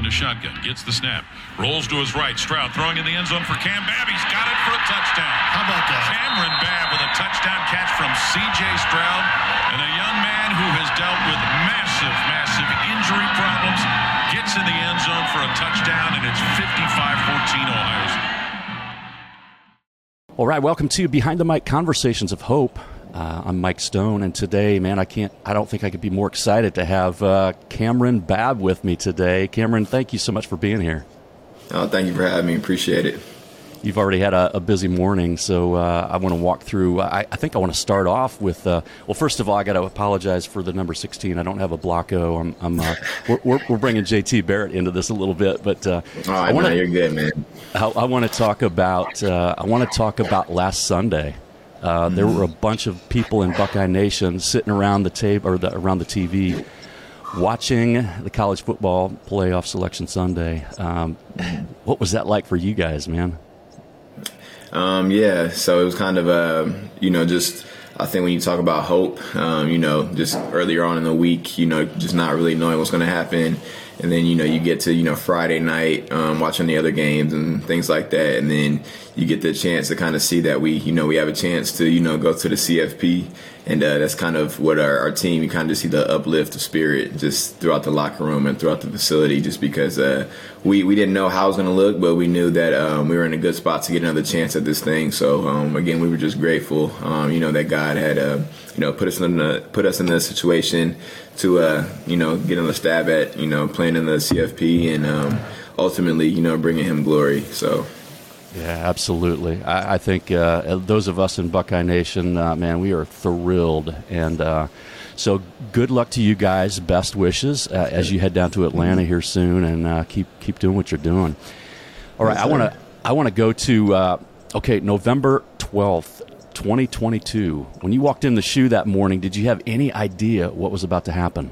Stroud into shotgun. Gets the snap. Rolls to his right. Stroud throwing in the end zone for Cam Babb. He's got it for a touchdown. How about that? Cameron Babb with a touchdown catch from C.J. Stroud. And a young man who has dealt with massive, massive injury problems gets in the end zone for a touchdown, and it's 55-14 Ohio State. All right, welcome to Behind the Mic Conversations of Hope. Uh, I'm Mike Stone, and today, man, I can't, I don't think I could be more excited to have uh, Cameron Babb with me today. Cameron, thank you so much for being here. Oh, thank you for having me. Appreciate it. You've already had a, a busy morning, so uh, I want to walk through. I, I, think I want to start off with. Uh, well, first of all, I got to apologize for the number 16. I don't have a block O. I'm. I'm uh, we're, we're, we're, bringing JT Barrett into this a little bit, but uh, oh, I want to. You're good, man. I, I want to talk about. Uh, I want to talk about last Sunday. Uh, mm-hmm. There were a bunch of people in Buckeye Nation sitting around the table or the, around the TV watching the college football playoff selection Sunday. Um, what was that like for you guys, man? Um, yeah, so it was kind of uh, you know just I think when you talk about hope, um, you know, just earlier on in the week, you know, just not really knowing what's going to happen, and then you know you get to you know Friday night um, watching the other games and things like that, and then you get the chance to kind of see that we you know we have a chance to you know go to the CFP and uh, that's kind of what our, our team. You kind of see the uplift of spirit just throughout the locker room and throughout the facility, just because uh, we we didn't know how it was going to look, but we knew that um, we were in a good spot to get another chance at this thing. So um, again, we were just grateful, um, you know, that God had uh, you know put us in the put us in the situation to uh, you know get another stab at you know playing in the CFP and um, ultimately you know bringing Him glory. So. Yeah, absolutely. I, I think uh, those of us in Buckeye Nation, uh, man, we are thrilled. And uh, so good luck to you guys. Best wishes uh, as you head down to Atlanta here soon and uh, keep, keep doing what you're doing. All right, I want to I want to go to, uh, okay, November 12th. 2022. When you walked in the shoe that morning, did you have any idea what was about to happen?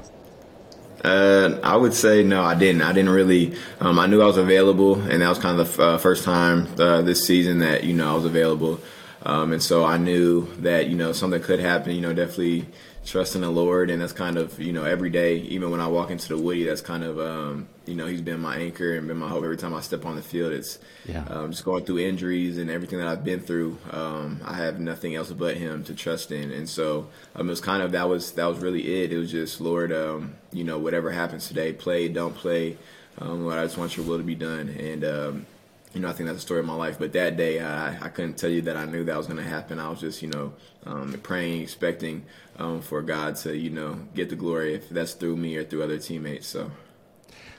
Uh, I would say no, I didn't. I didn't really. Um, I knew I was available, and that was kind of the uh, first time uh, this season that you know I was available, um, and so I knew that you know something could happen. You know, definitely trust in the Lord, and that's kind of you know every day, even when I walk into the Woody, that's kind of um, you know he's been my anchor and been my hope every time I step on the field. It's yeah. um, just going through injuries and everything that I've been through. Um, I have nothing else but Him to trust in, and so um, it was kind of that was that was really it. It was just Lord, um, you know whatever happens today, play, don't play. Um, Lord, I just want Your will to be done, and um, you know, I think that's the story of my life. But that day, I, I couldn't tell you that I knew that was going to happen. I was just, you know, um, praying, expecting um, for God to, you know, get the glory if that's through me or through other teammates. So.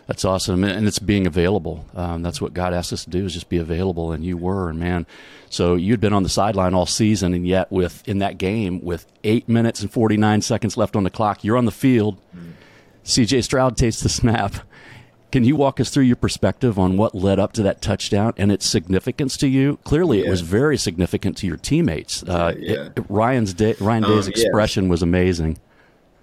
That's awesome, and it's being available. Um, that's what God asked us to do is just be available, and you were, and man. So you'd been on the sideline all season, and yet with in that game with eight minutes and forty nine seconds left on the clock, you're on the field. Mm-hmm. C.J. Stroud takes the snap, can you walk us through your perspective on what led up to that touchdown and its significance to you? Clearly, yeah. it was very significant to your teammates. Uh, yeah. it, Ryan's day, Ryan Day's um, expression yeah. was amazing.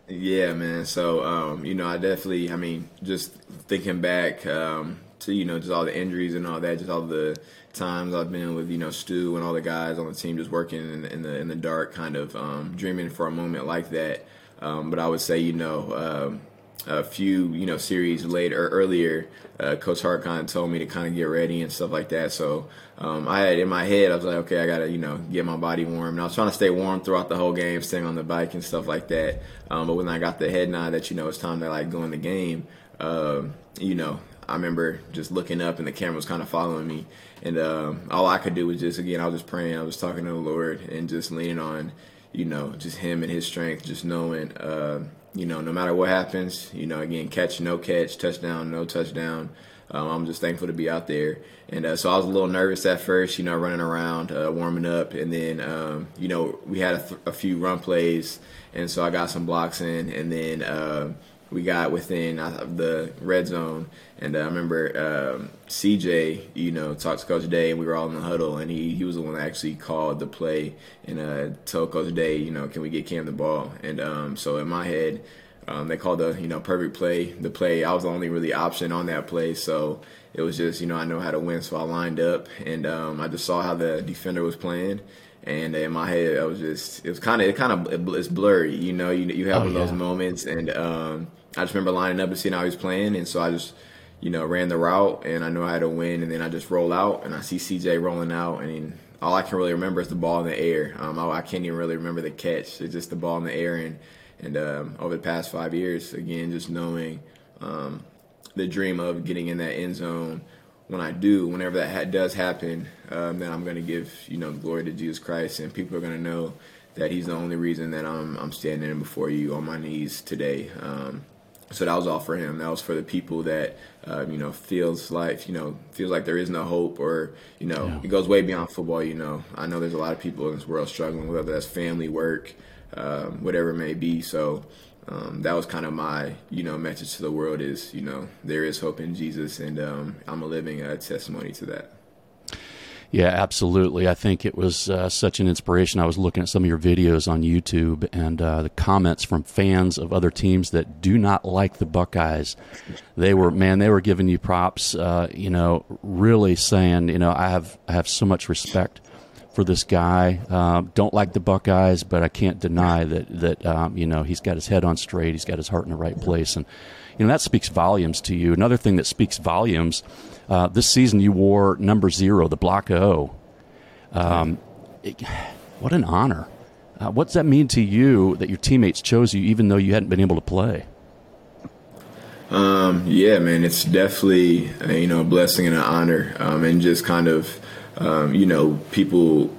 Yeah, man. So, um, you know, I definitely, I mean, just thinking back um, to, you know, just all the injuries and all that, just all the times I've been with, you know, Stu and all the guys on the team just working in, in the in the dark, kind of um, dreaming for a moment like that. Um, but I would say, you know, um, a few you know series later earlier, uh, Coach of told me to kind of get ready and stuff like that. So um, I had in my head I was like, okay, I gotta you know get my body warm, and I was trying to stay warm throughout the whole game, staying on the bike and stuff like that. Um, but when I got the head nod that you know it's time to like go in the game, uh, you know I remember just looking up and the camera was kind of following me, and um, all I could do was just again I was just praying, I was talking to the Lord and just leaning on you know just Him and His strength, just knowing. Uh, you know, no matter what happens, you know, again, catch, no catch, touchdown, no touchdown. Um, I'm just thankful to be out there. And uh, so I was a little nervous at first, you know, running around, uh, warming up. And then, um, you know, we had a, th- a, few run plays. And so I got some blocks in. And then uh, we got within uh, the red zone. And uh, I remember um, CJ, you know, talked to Coach Day, and we were all in the huddle, and he, he was the one that actually called the play and uh, told Coach Day, you know, can we get Cam the ball? And um, so in my head, um, they called the you know perfect play. The play I was the only really option on that play, so it was just you know I know how to win, so I lined up and um, I just saw how the defender was playing, and in my head I was just it was kind of it kind of it's blurry, you know. You you have oh, of those moments, and um, I just remember lining up and seeing how he was playing, and so I just you know, ran the route and I know I had to win, and then I just roll out and I see CJ rolling out, and all I can really remember is the ball in the air. Um, I, I, can't even really remember the catch. It's just the ball in the air, and and um, over the past five years, again, just knowing um, the dream of getting in that end zone. When I do, whenever that ha- does happen, um, then I'm going to give you know glory to Jesus Christ, and people are going to know that He's the only reason that I'm I'm standing before you on my knees today. Um, so that was all for him. That was for the people that um, you know feels like you know feels like there is no hope, or you know yeah. it goes way beyond football. You know, I know there's a lot of people in this world struggling, whether that's family, work, um, whatever it may be. So um, that was kind of my you know message to the world is you know there is hope in Jesus, and um, I'm a living uh, testimony to that. Yeah, absolutely. I think it was uh, such an inspiration. I was looking at some of your videos on YouTube and uh, the comments from fans of other teams that do not like the Buckeyes. They were man, they were giving you props. Uh, you know, really saying, you know, I have I have so much respect for this guy. Uh, don't like the Buckeyes, but I can't deny that that um, you know he's got his head on straight. He's got his heart in the right place, and you know that speaks volumes to you. Another thing that speaks volumes uh, this season, you wore number zero, the block O. Um, it, what an honor. Uh, what does that mean to you that your teammates chose you even though you hadn't been able to play? Um, yeah, man, it's definitely uh, you know a blessing and an honor, um, and just kind of um, you know people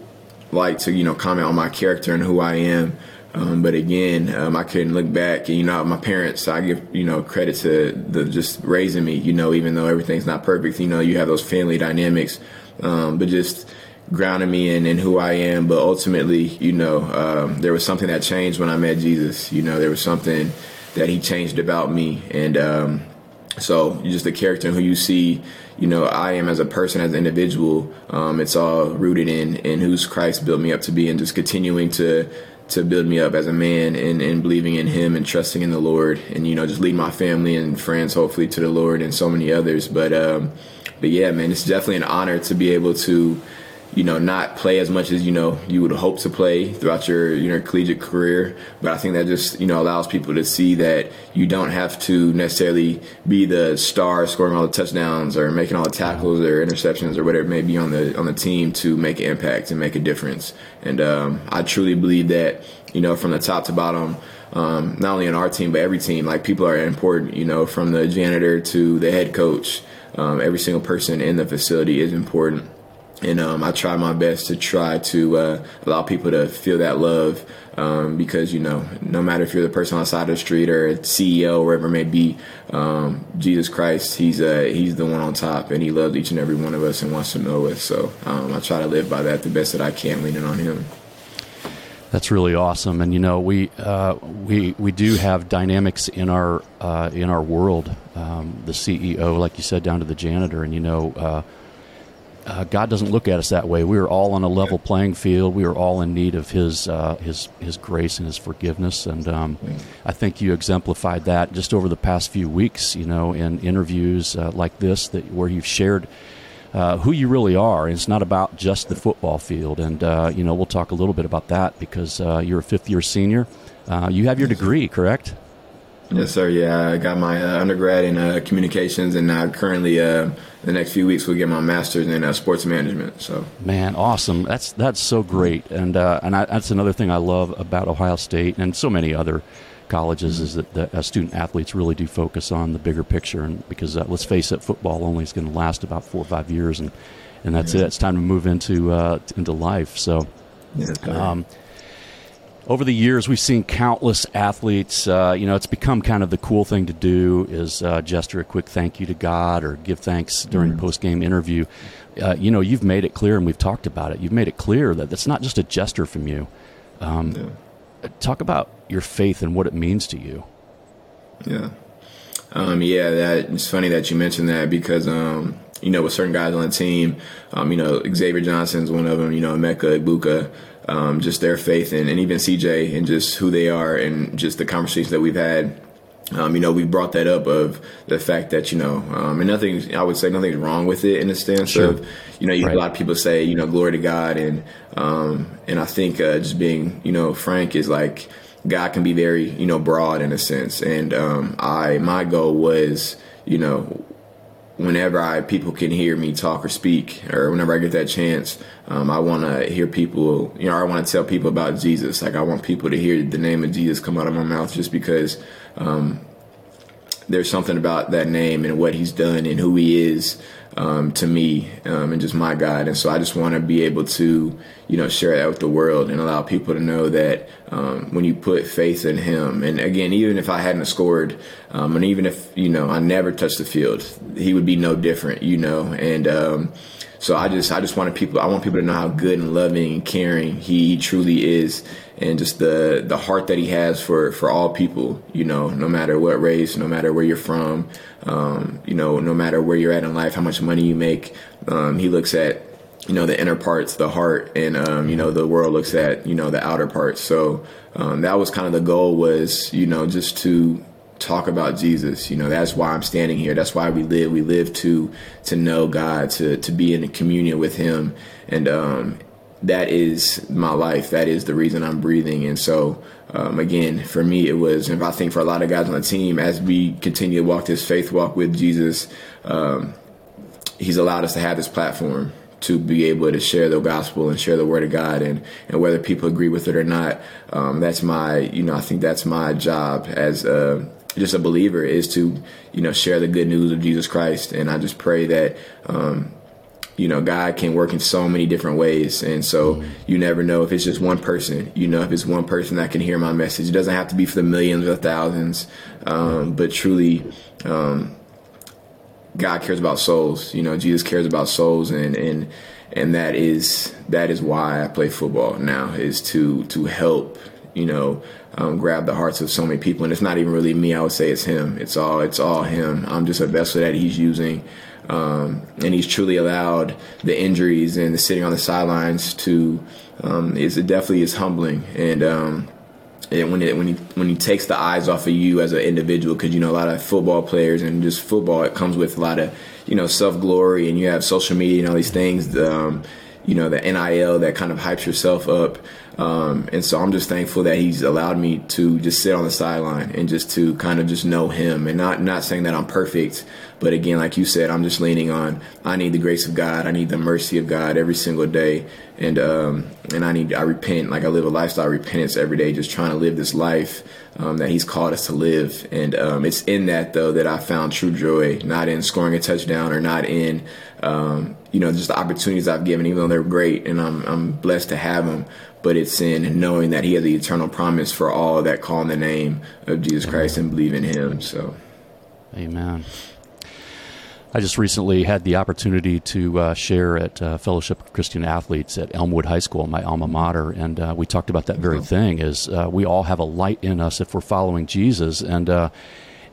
like to you know comment on my character and who I am. Um, but again, um, I couldn't look back. And you know, my parents, I give you know credit to the just raising me. You know, even though everything's not perfect, you know, you have those family dynamics, um, but just grounding me in, in who I am. But ultimately, you know, um, there was something that changed when I met Jesus. You know, there was something that He changed about me, and um, so just the character and who you see you know, I am as a person, as an individual. Um, it's all rooted in in who's Christ built me up to be, and just continuing to to build me up as a man and, and believing in him and trusting in the Lord and you know just lead my family and friends hopefully to the Lord and so many others. But um but yeah man it's definitely an honor to be able to you know, not play as much as you know you would hope to play throughout your you know collegiate career. But I think that just you know allows people to see that you don't have to necessarily be the star scoring all the touchdowns or making all the tackles or interceptions or whatever it may be on the on the team to make an impact and make a difference. And um, I truly believe that you know from the top to bottom. Um, not only on our team but every team, like people are important. You know, from the janitor to the head coach, um, every single person in the facility is important and um, I try my best to try to uh, allow people to feel that love um, because you know no matter if you're the person on the side of the street or CEO or wherever it may be, um, Jesus Christ he's uh, he's the one on top and he loves each and every one of us and wants to know us. So um, I try to live by that the best that I can, leaning on Him. That's really awesome, and you know we uh, we we do have dynamics in our uh, in our world. Um, the CEO, like you said, down to the janitor, and you know uh, God doesn't look at us that way. We are all on a level playing field. We are all in need of His uh, His His grace and His forgiveness. And um, I think you exemplified that just over the past few weeks. You know, in interviews uh, like this, that where you've shared. Uh, who you really are, and it's not about just the football field. And uh, you know, we'll talk a little bit about that because uh, you're a fifth-year senior. you have your degree, correct? Yes, sir. Yeah, I got my uh, undergrad in uh, communications, and now currently, uh, the next few weeks, we'll get my master's in uh, sports management. So, man, awesome. That's that's so great, and uh, and I, that's another thing I love about Ohio State and so many other colleges mm-hmm. is that the uh, student athletes really do focus on the bigger picture, and because let's face it, football only is going to last about four or five years, and and that's yeah. it. It's time to move into into life. So. Yeah, um, over the years, we've seen countless athletes. Uh, you know, it's become kind of the cool thing to do is uh, gesture a quick thank you to God or give thanks during mm. post game interview. Uh, you know, you've made it clear, and we've talked about it. You've made it clear that it's not just a gesture from you. Um, yeah. Talk about your faith and what it means to you. Yeah, um, yeah. That it's funny that you mentioned that because um, you know with certain guys on the team, um, you know Xavier Johnson's one of them. You know Emeka Egbuka um, just their faith and, and even CJ and just who they are and just the conversations that we've had. Um, you know, we brought that up of the fact that, you know, um, and nothing, I would say nothing's wrong with it in the sense sure. of, you know, you right. a lot of people say, you know, glory to God. And, um, and I think, uh, just being, you know, frank is like, God can be very, you know, broad in a sense. And, um, I, my goal was, you know, whenever I people can hear me talk or speak, or whenever I get that chance, um, I want to hear people. You know, I want to tell people about Jesus. Like I want people to hear the name of Jesus come out of my mouth, just because um, there's something about that name and what He's done and who He is um, to me um, and just my God. And so I just want to be able to, you know, share that with the world and allow people to know that um, when you put faith in Him, and again, even if I hadn't scored, um, and even if you know I never touched the field, He would be no different, you know. And um, so I just I just wanted people I want people to know how good and loving and caring He truly is and just the the heart that he has for for all people you know no matter what race no matter where you're from um, you know no matter where you're at in life how much money you make um, he looks at you know the inner parts the heart and um, you know the world looks at you know the outer parts. So um, that was kind of the goal was you know just to talk about Jesus. You know, that's why I'm standing here. That's why we live. We live to to know God, to to be in communion with Him, and um, that is my life. That is the reason I'm breathing. And so, um, again, for me, it was, and I think for a lot of guys on the team, as we continue to walk this faith walk with Jesus, um, He's allowed us to have this platform to be able to share the gospel and share the word of God. And, and whether people agree with it or not, um, that's my, you know, I think that's my job as a, just a believer is to, you know, share the good news of Jesus Christ. And I just pray that, um, you know, God can work in so many different ways. And so you never know if it's just one person, you know, if it's one person that can hear my message. It doesn't have to be for the millions or thousands, um, but truly, um, God cares about souls. You know, Jesus cares about souls, and and and that is that is why I play football now is to to help you know um, grab the hearts of so many people. And it's not even really me. I would say it's him. It's all it's all him. I'm just a vessel that he's using um, and he's truly allowed the injuries and the sitting on the sidelines to um, is it definitely is humbling and um, and when it, when he when he takes the eyes off of you as an individual because you know a lot of football players and just football it comes with a lot of you know self glory and you have social media and all these things um, you know the NIL that kind of hypes yourself up um, and so I'm just thankful that he's allowed me to just sit on the sideline and just to kind of just know him and not not saying that I'm perfect but again, like you said, I'm just leaning on I need the grace of God. I need the mercy of God every single day, and um, and I need I repent like I live a lifestyle of repentance every day, just trying to live this life um, that He's called us to live. And um, it's in that though that I found true joy, not in scoring a touchdown or not in um, you know just the opportunities I've given, even though they're great and I'm I'm blessed to have them. But it's in knowing that He has the eternal promise for all that call in the name of Jesus Christ and believe in Him. So, Amen. I just recently had the opportunity to uh, share at uh, Fellowship of Christian Athletes at Elmwood High School, my alma mater, and uh, we talked about that very thing: is uh, we all have a light in us if we're following Jesus, and uh,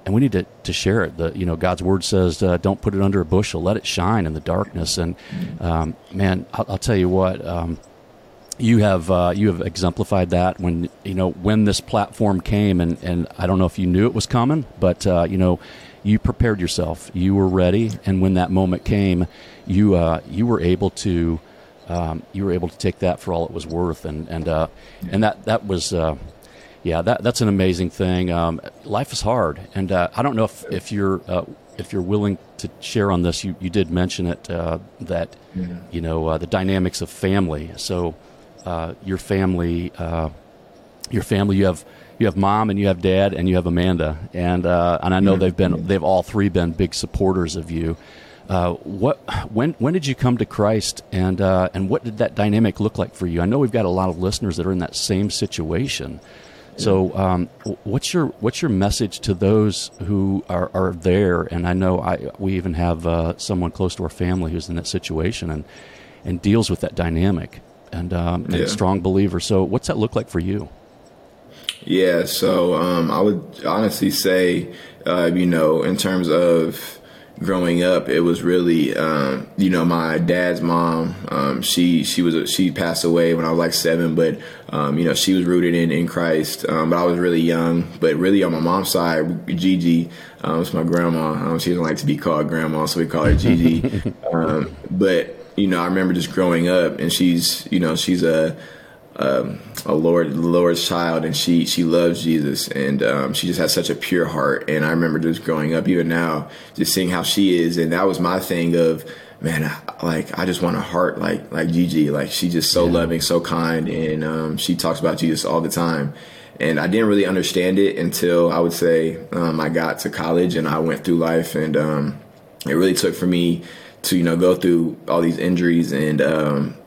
and we need to, to share it. The you know God's word says, uh, "Don't put it under a bushel; let it shine in the darkness." And um, man, I'll, I'll, tell you what. Um, you have uh, you have exemplified that when you know when this platform came and, and I don't know if you knew it was coming, but uh, you know you prepared yourself. You were ready, and when that moment came, you uh, you were able to um, you were able to take that for all it was worth, and and uh, and that that was. Uh, yeah, that that's an amazing thing. Um, life is hard, and uh, I don't know if, if you're uh, if you're willing to share on this. You, you did mention it that mm-hmm. you know the dynamics of family. So your family, your family, you have you have mom and you have dad and you have Amanda, and uh, and I know they've been they've all three been big supporters of you. Uh, what when when did you come to Christ and uh, and what did that dynamic look like for you? I know we've got a lot of listeners that are in that same situation. So, um, what's your what's your message to those who are, are there? And I know I we even have uh, someone close to our family who's in that situation and and deals with that dynamic and, um, and yeah. strong believer. So, what's that look like for you? Yeah, so um, I would honestly say, uh, you know, in terms of growing up, it was really, um, you know, my dad's mom. Um, she she was she passed away when I was like seven, but um, you know, she was rooted in in Christ. Um, but I was really young. But really, on my mom's side, Gigi, um, was my grandma. Um, she doesn't like to be called grandma, so we call her Gigi. um, but you know, I remember just growing up, and she's, you know, she's a um, a Lord, Lord's child, and she she loves Jesus, and um, she just has such a pure heart. And I remember just growing up, even now, just seeing how she is, and that was my thing of man, I, like I just want a heart like like Gigi, like she's just so yeah. loving, so kind, and um, she talks about Jesus all the time. And I didn't really understand it until I would say um, I got to college and I went through life, and um, it really took for me to you know go through all these injuries and um,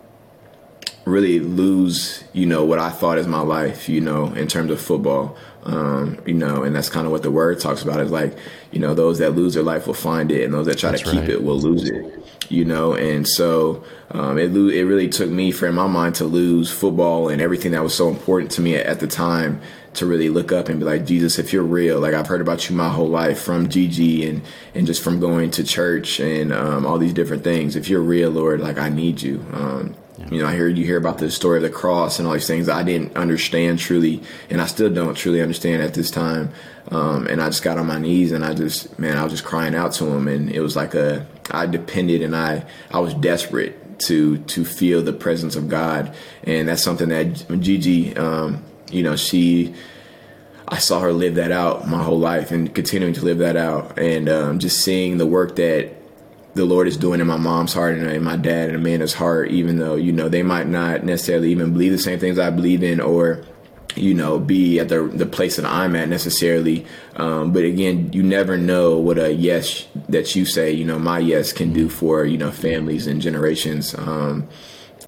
really lose, you know, what I thought is my life, you know, in terms of football. Um, you know, and that's kind of what the word talks about is like, you know, those that lose their life will find it, and those that try that's to keep right. it will lose it. You know, and so um, it it really took me for in my mind to lose football and everything that was so important to me at, at the time to really look up and be like, Jesus, if you're real, like I've heard about you my whole life from Gigi and and just from going to church and um, all these different things. If you're real, Lord, like I need you. Um, yeah. You know, I hear you hear about the story of the cross and all these things I didn't understand truly, and I still don't truly understand at this time. Um, and I just got on my knees and I just, man, I was just crying out to him, and it was like a, I depended and I, I was desperate to to feel the presence of God, and that's something that Gigi, um, you know, she. I saw her live that out my whole life and continuing to live that out, and um, just seeing the work that the Lord is doing in my mom's heart and in my dad and Amanda's heart, even though, you know, they might not necessarily even believe the same things I believe in or, you know, be at the the place that I'm at necessarily. Um, but again, you never know what a yes that you say, you know, my yes can do for, you know, families and generations. Um,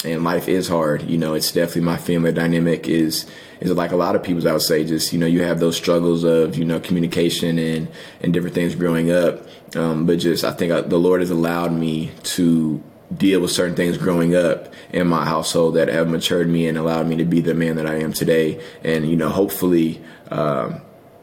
and life is hard. You know, it's definitely my family dynamic is is like a lot of people's. I would say, just you know, you have those struggles of you know communication and and different things growing up. Um, but just I think I, the Lord has allowed me to deal with certain things growing up in my household that have matured me and allowed me to be the man that I am today. And you know, hopefully. Um,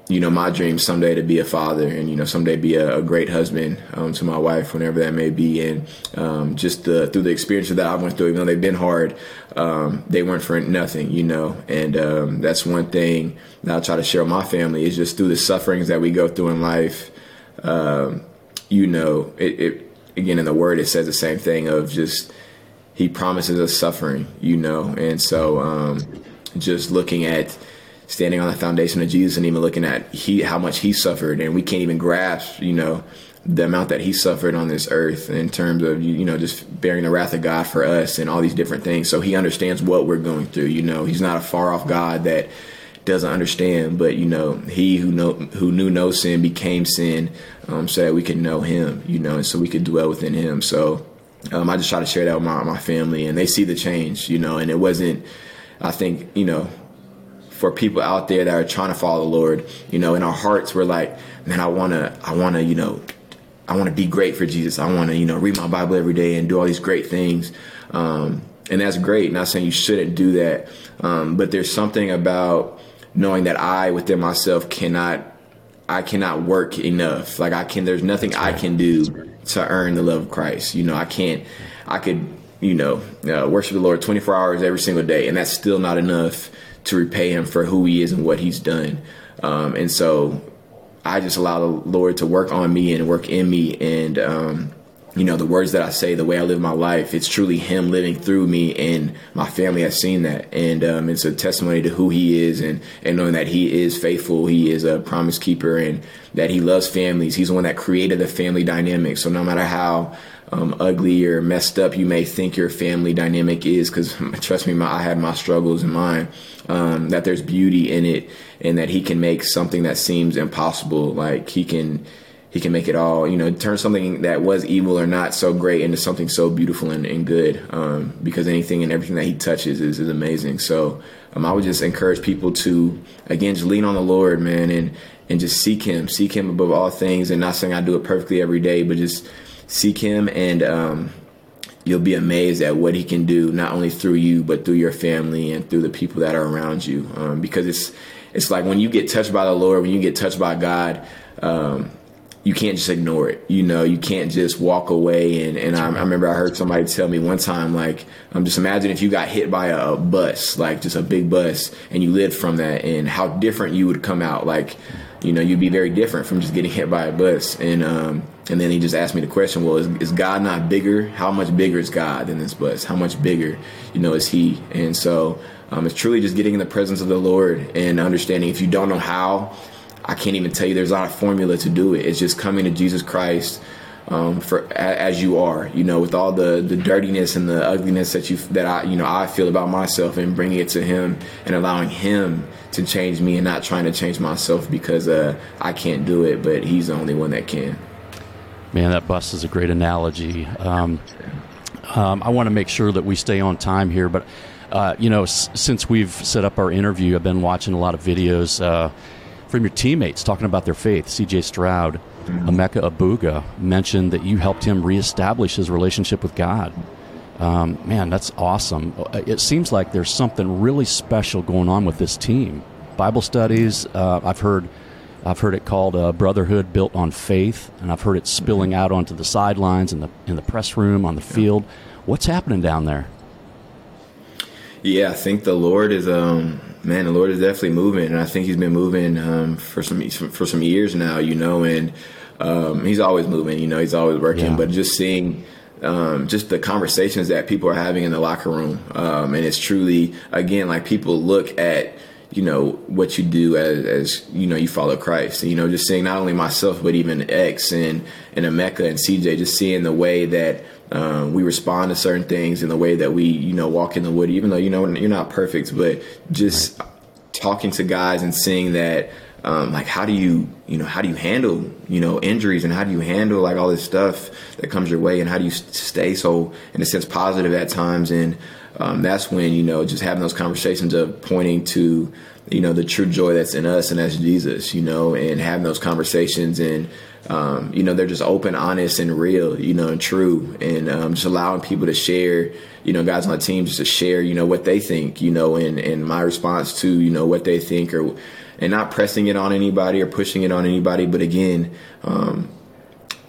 you know, my dream someday to be a father and, you know, someday be a, a great husband um, to my wife, whenever that may be. And um, just the, through the experiences that I went through, even though they've been hard, um, they weren't for nothing, you know. And um, that's one thing that I try to share with my family is just through the sufferings that we go through in life, um, you know, it, it, again, in the word, it says the same thing of just, he promises us suffering, you know. And so um, just looking at, standing on the foundation of Jesus and even looking at he how much he suffered and we can't even grasp, you know, the amount that he suffered on this earth in terms of you know just bearing the wrath of God for us and all these different things. So he understands what we're going through. You know, he's not a far off God that doesn't understand, but you know, he who know who knew no sin became sin, um, so that we can know him. You know, and so we could dwell within him. So um, I just try to share that with my my family, and they see the change. You know, and it wasn't. I think you know for people out there that are trying to follow the Lord. You know, in our hearts, we're like, man, I wanna, I wanna, you know, I want to be great for Jesus. I want to, you know, read my Bible every day and do all these great things. Um, and that's great. Not saying you shouldn't do that. Um, but there's something about knowing that I within myself cannot, I cannot work enough. Like I can, there's nothing I can do to earn the love of Christ. You know, I can't, I could, you know, uh, worship the Lord 24 hours every single day. And that's still not enough to repay him for who he is and what he's done. Um, and so I just allow the Lord to work on me and work in me. And, um, you know, the words that I say, the way I live my life, it's truly Him living through me, and my family has seen that. And um, it's a testimony to who He is, and, and knowing that He is faithful, He is a promise keeper, and that He loves families. He's the one that created the family dynamic. So no matter how um, ugly or messed up you may think your family dynamic is, because trust me, my, I had my struggles in mine. Um, that there's beauty in it, and that he can make something that seems impossible. Like he can, he can make it all. You know, turn something that was evil or not so great into something so beautiful and, and good. Um, because anything and everything that he touches is, is amazing. So um, I would just encourage people to again just lean on the Lord, man, and and just seek Him, seek Him above all things. And not saying I do it perfectly every day, but just seek Him and. Um, you'll be amazed at what he can do not only through you but through your family and through the people that are around you um, because it's it's like when you get touched by the lord when you get touched by god um, you can't just ignore it you know you can't just walk away and, and I, I, remember i heard somebody tell me one time like um, just imagine if you got hit by a, a bus like just a big bus and you lived from that and how different you would come out like you know you'd be very different from just getting hit by a bus and um, and then he just asked me the question, well, is, is, God not bigger? How much bigger is God than this bus? How much bigger, you know, is he? And so um, it's truly just getting in the presence of the Lord and understanding if you don't know how, I can't even tell you there's not a formula to do it. It's just coming to Jesus Christ um, for as you are, you know, with all the the dirtiness and the ugliness that you that I you know I feel about myself and bringing it to Him and allowing Him to change me and not trying to change myself because uh, I can't do it, but He's the only one that can. Man, that bus is a great analogy. Um, um, I want to make sure that we stay on time here, but uh, you know, s- since we've set up our interview, I've been watching a lot of videos uh, from your teammates talking about their faith. C.J. Stroud, mm-hmm. Emeka Egbuka mentioned that you helped him reestablish his relationship with God. Um, man, that's awesome. Uh, it seems like there's something really special going on with this team. Bible studies, uh, I've heard I've heard it called a brotherhood built on faith, and I've heard it spilling out onto the sidelines in the in the press room, on the field. What's happening down there? Yeah, I think the Lord is um man, the Lord is definitely moving, and I think He's been moving um, for some for some years now, you know, and um, He's always moving, you know, He's always working, yeah. but just seeing. Um, just the conversations that people are having in the locker room, um, and it's truly again like people look at you know what you do as, as you know you follow Christ. And, you know, just seeing not only myself but even X and and Emeka and CJ, just seeing the way that um, we respond to certain things and the way that we you know walk in the wood. Even though you know you're not perfect, but just talking to guys and seeing that. Um, like how do you you know how do you handle you know injuries and how do you handle like all this stuff that comes your way and how do you stay so in a sense positive at times and um, that's when you know just having those conversations of pointing to you know the true joy that's in us and that's Jesus you know and having those conversations and um, you know they're just open honest and real you know and true. And um, just allowing people to share you know guys on the team just to share you know what they think you know and and my response to you know what they think or and not pressing it on anybody or pushing it on anybody. But again um,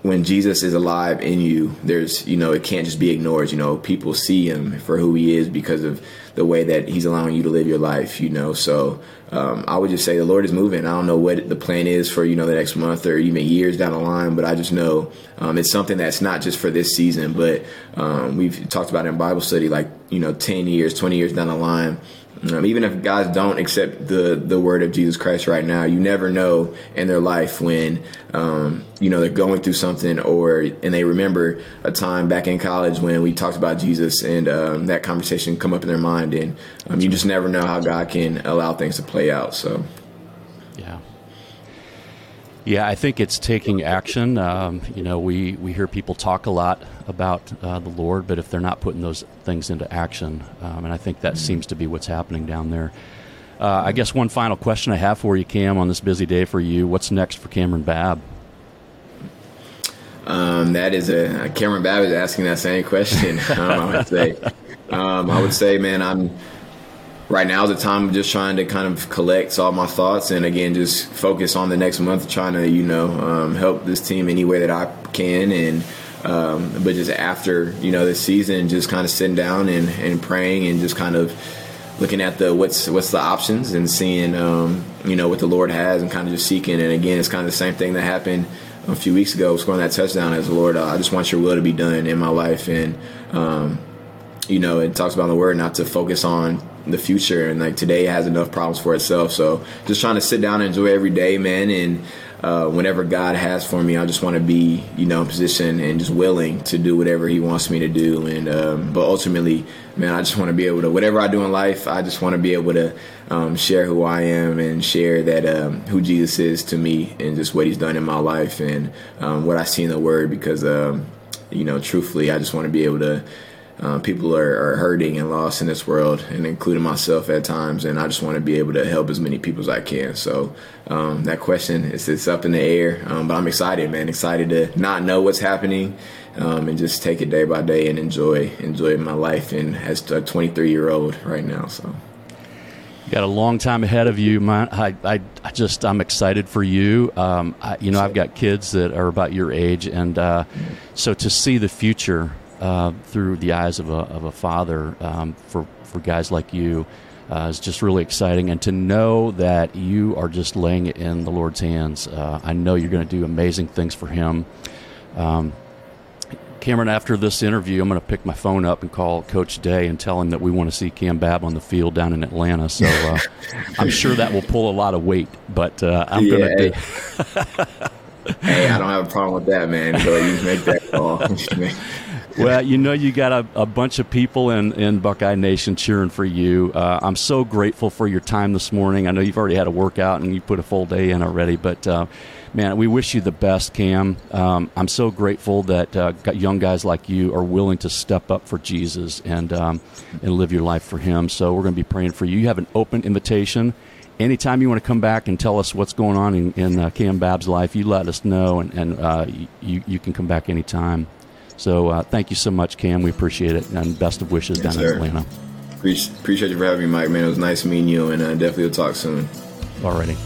when Jesus is alive in you, there's, you know, it can't just be ignored. You know, people see him for who he is because of the way that he's allowing you to live your life, you know. So um, I would just say the Lord is moving. I don't know what the plan is for, you know, the next month or even years down the line, but I just know um, it's something that's not just for this season, but um, we've talked about in Bible study, like, you know, 10 years, 20 years down the line um, even if guys don't accept the the word of Jesus Christ right now, you never know in their life when um, you know they're going through something, or and they remember a time back in college when we talked about Jesus, and um, that conversation come up in their mind, and um, you just never know how God can allow things to play out. So, yeah. Yeah, I think it's taking action. Um, you know, we, we hear people talk a lot about uh, the Lord, but if they're not putting those things into action, um, and I think that mm-hmm. seems to be what's happening down there. Uh, I guess one final question I have for you, Cam, on this busy day for you. What's next for Cameron Babb? Um, that is a Cameron Babb is asking that same question. Um, I would say, um, I would say, man, I'm right now is the time of just trying to kind of collect all my thoughts and again just focus on the next month trying to you know um, help this team any way that i can and um, but just after you know this season just kind of sitting down and, and praying and just kind of looking at the what's what's the options and seeing um, you know what the lord has and kind of just seeking. And again it's kind of the same thing that happened a few weeks ago scoring that touchdown as lord uh, i just want your will to be done in my life. And um, you know it talks about the word not to focus on the future and like today has enough problems for itself so just trying to sit down and enjoy every day man and uh, whenever God has for me, I just want to be, you know, in position and just willing to do whatever He wants me to do. And um, but ultimately, man, I just want to be able to whatever I do in life, I just want to be able to um, share who I am and share that um, who Jesus is to me and just what He's done in my life and um, what I see in the Word. Because um, you know, truthfully, I just want to be able to uh, people are, are, hurting and lost in this world, and including myself at times. And I just want to be able to help as many people as I can. So um, that question is it's up in the air, um, but I'm excited, man. Excited to not know what's happening um, and just take it day by day and enjoy enjoy my life. And as a 23 year old right now, so. You got a long time ahead of you, man. I, I, I just, I'm excited for you. Um, I, you know, I've got kids that are about your age, and uh, so to see the future uh, through the eyes of a, of a father um, for, for guys like you uh, is just really exciting. And to know that you are just laying it in the Lord's hands, uh, I know you're going to do amazing things for Him. Um, Cameron, after this interview, I'm going to pick my phone up and call Coach Day and tell him that we want to see Cam Babb on the field down in Atlanta. So uh, I'm sure that will pull a lot of weight, but uh, I'm yeah, going to do. hey, I don't have a problem with that, man. So you make that call. well, you know, you got a, a, bunch of people in, in Buckeye Nation cheering for you. Uh, I'm so grateful for your time this morning. I know you've already had a workout and you put a full day in already, but uh, man, we wish you the best, Cam. Um, I'm so grateful that uh, young guys like you are willing to step up for Jesus and um, and live your life for Him. So we're going to be praying for you. You have an open invitation. Anytime you want to come back and tell us what's going on in, in uh, Cam Babb's life, you let us know, and, and uh, you, you can come back anytime. So uh, thank you so much, Cam. We appreciate it, and best of wishes yes, down sir. in Atlanta. Appreciate you for having me, Mike. Man, it was nice meeting you, and uh, definitely we'll talk soon. Alrighty.